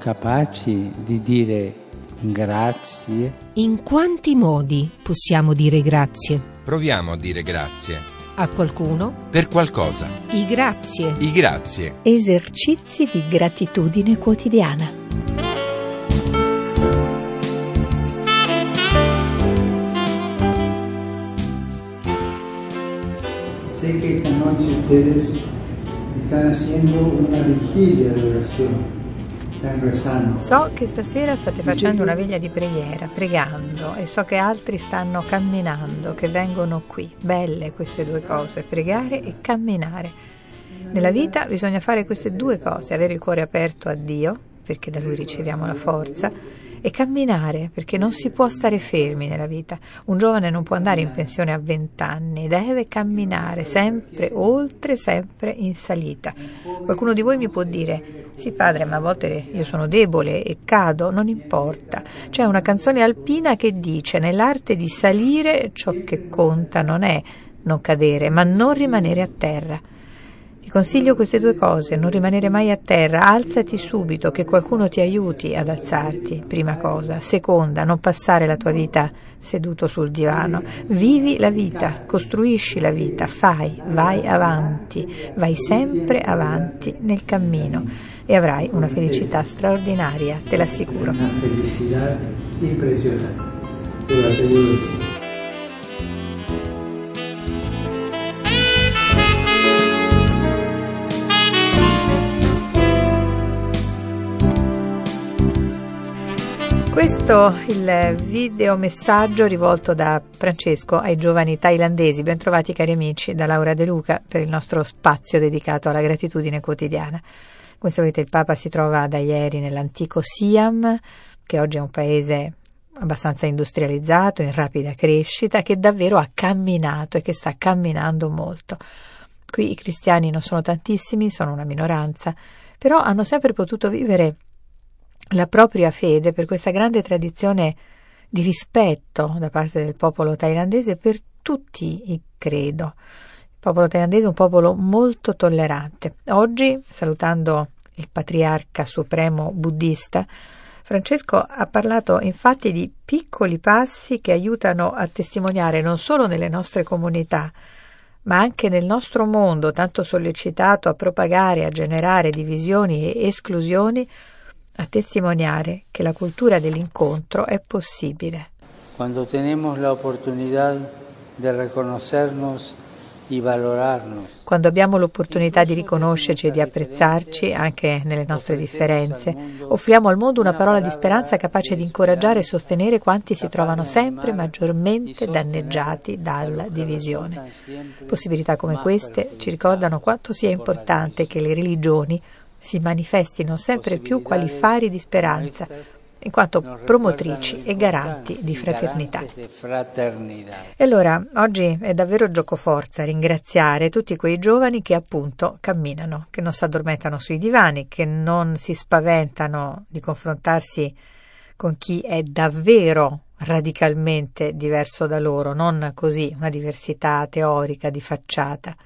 Capaci di dire grazie? In quanti modi possiamo dire grazie? Proviamo a dire grazie. A qualcuno? Per qualcosa. I grazie. I grazie. Esercizi di gratitudine quotidiana. Sé que esta noche ustedes están haciendo una vigilia de oración. So che stasera state facendo una veglia di preghiera, pregando, e so che altri stanno camminando, che vengono qui. Belle queste due cose, pregare e camminare. Nella vita bisogna fare queste due cose, avere il cuore aperto a Dio, perché da Lui riceviamo la forza, e camminare, perché non si può stare fermi nella vita. Un giovane non può andare in pensione a vent'anni, deve camminare sempre oltre, sempre in salita. Qualcuno di voi mi può dire, sì padre, ma a volte io sono debole e cado, non importa. C'è una canzone alpina che dice, nell'arte di salire ciò che conta non è non cadere, ma non rimanere a terra. Ti consiglio queste due cose, non rimanere mai a terra, alzati subito, che qualcuno ti aiuti ad alzarti, prima cosa. Seconda, non passare la tua vita seduto sul divano. Vivi la vita, costruisci la vita, fai, vai avanti, vai sempre avanti nel cammino e avrai una felicità straordinaria, te l'assicuro. Una felicidad impresionante. Te lo aseguro Questo il video messaggio rivolto da Francesco ai giovani thailandesi. Bentrovati cari amici da Laura De Luca per il nostro spazio dedicato alla gratitudine quotidiana. Come sapete il Papa si trova da ieri nell'antico Siam, che oggi è un paese abbastanza industrializzato, in rapida crescita, che davvero ha camminato e che sta camminando molto. Qui i cristiani non sono tantissimi, sono una minoranza, però hanno sempre potuto vivere la propria fede per questa grande tradizione di rispetto da parte del popolo thailandese per tutti i credo. Il popolo thailandese è un popolo molto tollerante. Oggi, salutando il patriarca supremo buddista, Francesco ha parlato infatti di piccoli passi che aiutano a testimoniare non solo nelle nostre comunità, ma anche nel nostro mondo tanto sollecitato a propagare, a generare divisioni e esclusioni, a testimoniare che la cultura dell'incontro è possibile. Cuando tenemos la oportunidad de reconocernos y valorarnos. Quando abbiamo l'opportunità di riconoscerci e di apprezzarci anche nelle nostre differenze, offriamo al mondo una parola di speranza capace di incoraggiare e sostenere quanti si trovano sempre maggiormente danneggiati dalla divisione. Possibilità come queste ci ricordano quanto sia importante che le religioni si manifestino sempre più quali fari di speranza, in quanto promotrici e garanti di fraternità. E allora, oggi è davvero giocoforza ringraziare tutti quei giovani che appunto camminano, che non si addormentano sui divani, che non si spaventano di confrontarsi con chi è davvero radicalmente diverso da loro, non così una diversità teorica di facciata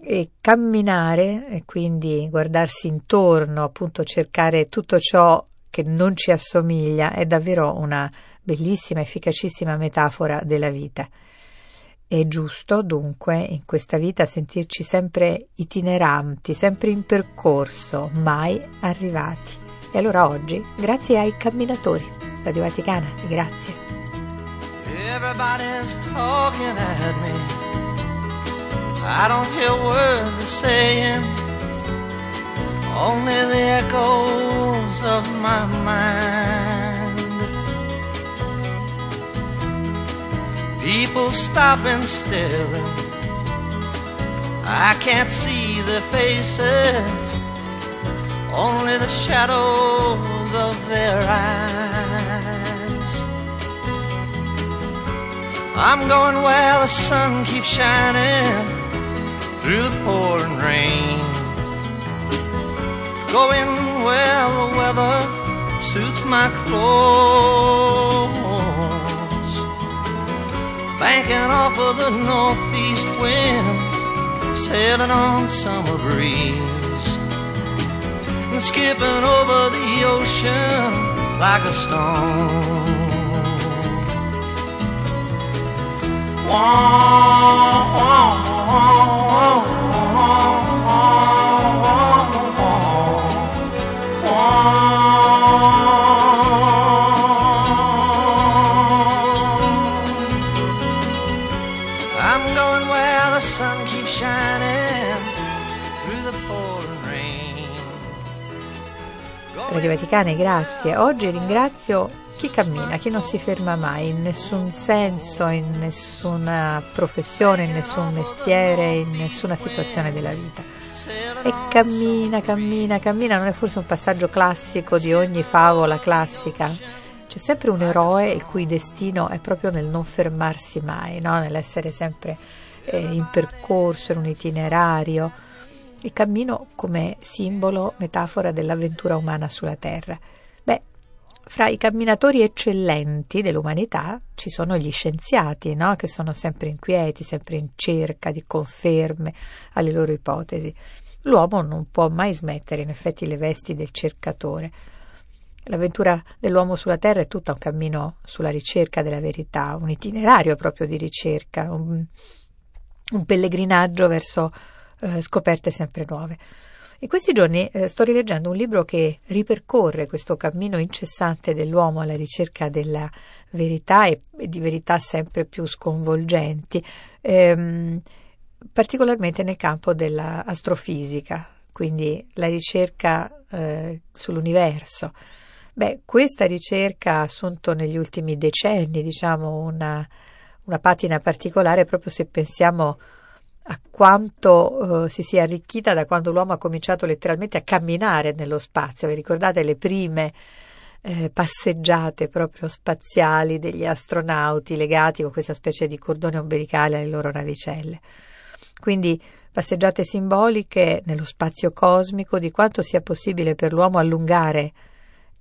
e camminare e quindi guardarsi intorno, appunto cercare tutto ciò che non ci assomiglia è davvero una bellissima, efficacissima metafora della vita. È giusto dunque in questa vita sentirci sempre itineranti, sempre in percorso, mai arrivati. E allora oggi, grazie ai camminatori, Radio Vaticana, grazie. I don't hear words they're saying, only the echoes of my mind. People stopping still. I can't see their faces, only the shadows of their eyes. I'm going where the sun keeps shining through the pouring rain. Going where the weather suits my clothes. Banking off of the northeast winds, sailing on summer breeze. and skipping over the ocean like a stone. Wah, wah, I'm going where the sun keeps shining through the pouring rain. Radio Vaticane, grazie. Oggi ringrazio chi cammina, chi non si ferma mai, in nessun senso, in nessuna professione, in nessun mestiere, in nessuna situazione della vita. E cammina, cammina, cammina, non è forse un passaggio classico di ogni favola classica? C'è sempre un eroe il cui destino è proprio nel non fermarsi mai, no? nell'essere sempre eh, in percorso, in un itinerario. Il cammino come simbolo, metafora dell'avventura umana sulla Terra. Beh, fra i camminatori eccellenti dell'umanità ci sono gli scienziati, no? che sono sempre inquieti, sempre in cerca di conferme alle loro ipotesi. L'uomo non può mai smettere, in effetti, le vesti del cercatore. L'avventura dell'uomo sulla Terra è tutta un cammino sulla ricerca della verità, un itinerario proprio di ricerca, un, un pellegrinaggio verso eh, scoperte sempre nuove. In questi giorni eh, sto rileggendo un libro che ripercorre questo cammino incessante dell'uomo alla ricerca della verità e, di verità sempre più sconvolgenti, ehm, particolarmente nel campo dell'astrofisica, quindi la ricerca eh, sull'universo. Beh, questa ricerca ha assunto negli ultimi decenni, diciamo, una, una patina particolare proprio se pensiamo a quanto uh, si sia arricchita da quando l'uomo ha cominciato letteralmente a camminare nello spazio. Vi ricordate le prime eh, passeggiate proprio spaziali degli astronauti legati con questa specie di cordone ombelicale alle loro navicelle? Quindi passeggiate simboliche nello spazio cosmico di quanto sia possibile per l'uomo allungare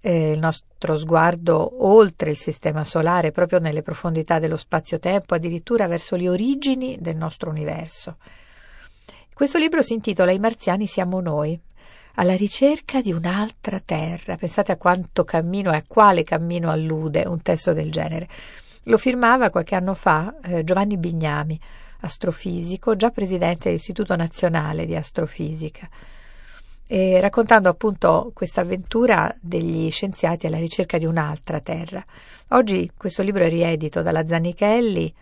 eh, il nostro sguardo oltre il sistema solare, proprio nelle profondità dello spazio-tempo, addirittura verso le origini del nostro universo. Questo libro si intitola I marziani siamo noi, alla ricerca di un'altra terra. Pensate a quanto cammino e a quale cammino allude un testo del genere. Lo firmava qualche anno fa eh, Giovanni Bignami, astrofisico, già presidente dell'Istituto Nazionale di Astrofisica eh, raccontando appunto questa avventura degli scienziati alla ricerca di un'altra Terra. Oggi questo libro è riedito dalla Zanichelli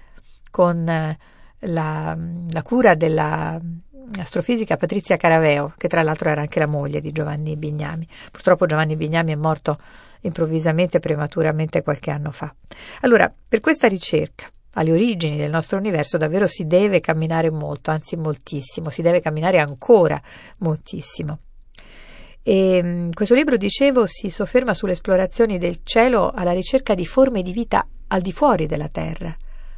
con eh, la, la cura dell'astrofisica Patrizia Caraveo, che tra l'altro era anche la moglie di Giovanni Bignami. Purtroppo Giovanni Bignami è morto improvvisamente, prematuramente qualche anno fa. Allora, per questa ricerca alle origini del nostro universo davvero si deve camminare molto, anzi moltissimo, si deve camminare ancora moltissimo. E, mm, questo libro, dicevo, si sofferma sulle esplorazioni del cielo alla ricerca di forme di vita al di fuori della Terra.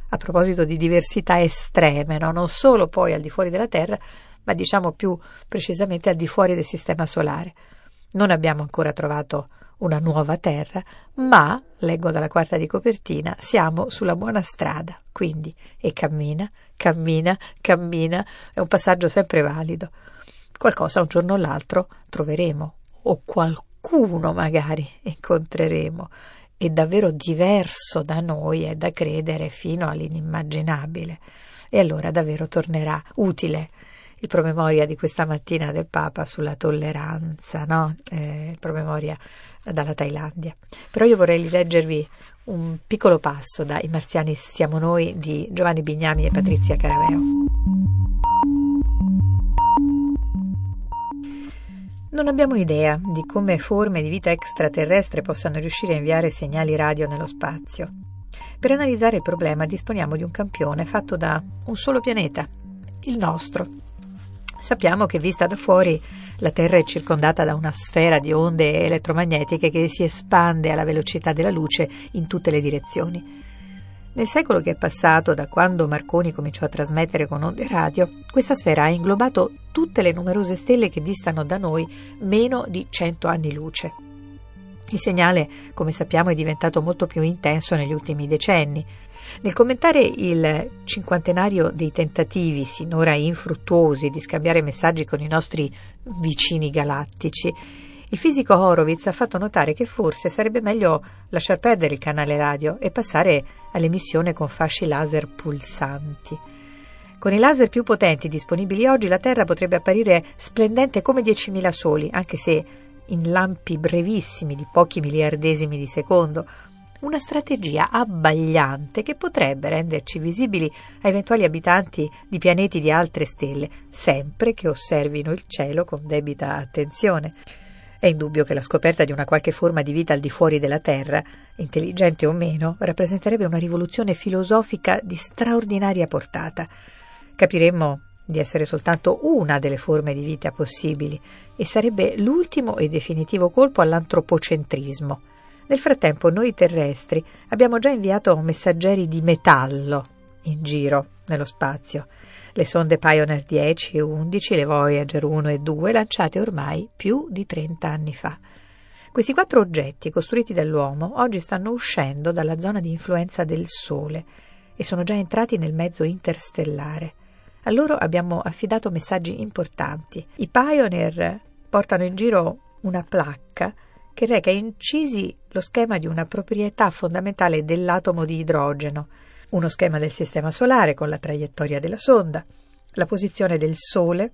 A proposito di diversità estreme, no? non solo poi al di fuori della Terra, ma diciamo più precisamente al di fuori del sistema solare. Non abbiamo ancora trovato una nuova Terra, ma, leggo dalla quarta di copertina, siamo sulla buona strada. Quindi, e cammina, cammina, cammina, è un passaggio sempre valido qualcosa un giorno o l'altro troveremo o qualcuno magari incontreremo è davvero diverso da noi e da credere fino all'inimmaginabile. E allora davvero tornerà utile il promemoria di questa mattina del Papa sulla tolleranza, no? Eh, il promemoria dalla Thailandia. Però io vorrei leggervi un piccolo passo da I marziani siamo noi di Giovanni Bignami e Patrizia Caraveo. Non abbiamo idea di come forme di vita extraterrestre possano riuscire a inviare segnali radio nello spazio. Per analizzare il problema disponiamo di un campione fatto da un solo pianeta, il nostro. Sappiamo che vista da fuori la Terra è circondata da una sfera di onde elettromagnetiche che si espande alla velocità della luce in tutte le direzioni. Nel secolo che è passato da quando Marconi cominciò a trasmettere con onde radio, questa sfera ha inglobato tutte le numerose stelle che distano da noi meno di 100 anni luce. Il segnale, come sappiamo, è diventato molto più intenso negli ultimi decenni. Nel commentare il cinquantenario dei tentativi sinora infruttuosi di scambiare messaggi con i nostri vicini galattici, Il fisico Horowitz ha fatto notare che forse sarebbe meglio lasciar perdere il canale radio e passare all'emissione con fasci laser pulsanti. Con i laser più potenti disponibili oggi la Terra potrebbe apparire splendente come 10.000 soli, anche se in lampi brevissimi di pochi miliardesimi di secondo, una strategia abbagliante che potrebbe renderci visibili a eventuali abitanti di pianeti di altre stelle, sempre che osservino il cielo con debita attenzione. È indubbio che la scoperta di una qualche forma di vita al di fuori della Terra, intelligente o meno, rappresenterebbe una rivoluzione filosofica di straordinaria portata. Capiremmo di essere soltanto una delle forme di vita possibili e sarebbe l'ultimo e definitivo colpo all'antropocentrismo. Nel frattempo noi terrestri abbiamo già inviato messaggeri di metallo in giro nello spazio. Le sonde Pioneer 10 e 11, le Voyager 1 e 2, lanciate ormai più di 30 anni fa. Questi quattro oggetti, costruiti dall'uomo, oggi stanno uscendo dalla zona di influenza del Sole e sono già entrati nel mezzo interstellare. A loro abbiamo affidato messaggi importanti. I Pioneer portano in giro una placca che reca incisi lo schema di una proprietà fondamentale dell'atomo di idrogeno, uno schema del Sistema Solare con la traiettoria della sonda, la posizione del Sole,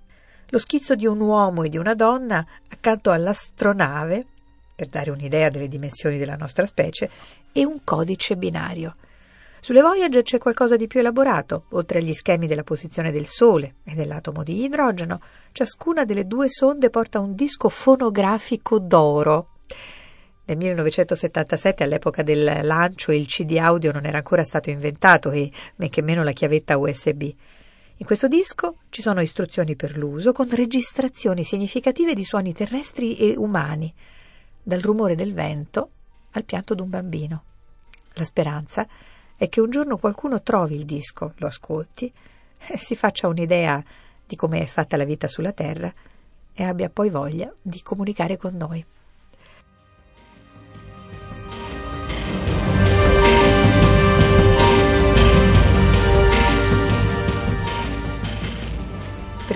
lo schizzo di un uomo e di una donna accanto all'astronave, per dare un'idea delle dimensioni della nostra specie, e un codice binario. Sulle Voyager c'è qualcosa di più elaborato, oltre agli schemi della posizione del Sole e dell'atomo di idrogeno, ciascuna delle due sonde porta un disco fonografico d'oro nel 1977, all'epoca del lancio, il CD audio non era ancora stato inventato e men che meno la chiavetta USB. In questo disco ci sono istruzioni per l'uso con registrazioni significative di suoni terrestri e umani, dal rumore del vento al pianto d'un bambino. La speranza è che un giorno qualcuno trovi il disco, lo ascolti e si faccia un'idea di come è fatta la vita sulla Terra e abbia poi voglia di comunicare con noi.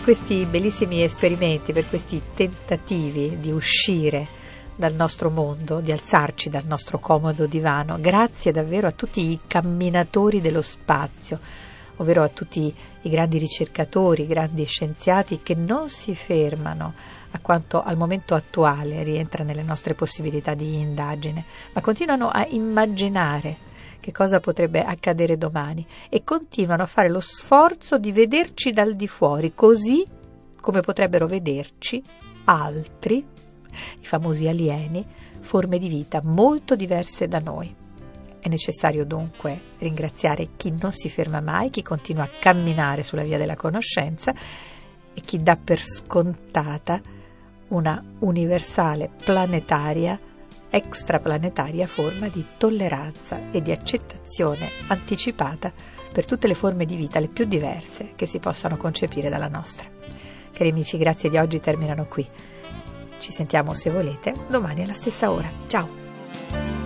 Questi bellissimi esperimenti, per questi tentativi di uscire dal nostro mondo, di alzarci dal nostro comodo divano. Grazie davvero a tutti i camminatori dello spazio, ovvero a tutti i grandi ricercatori, i grandi scienziati che non si fermano a quanto al momento attuale rientra nelle nostre possibilità di indagine, ma continuano a immaginare che cosa potrebbe accadere domani e continuano a fare lo sforzo di vederci dal di fuori, così come potrebbero vederci altri, i famosi alieni, forme di vita molto diverse da noi. È necessario dunque ringraziare chi non si ferma mai, chi continua a camminare sulla via della conoscenza e chi dà per scontata una universale planetaria extraplanetaria forma di tolleranza e di accettazione anticipata per tutte le forme di vita le più diverse che si possano concepire dalla nostra. Cari amici, grazie di oggi terminano qui. Ci sentiamo se volete domani alla stessa ora. Ciao!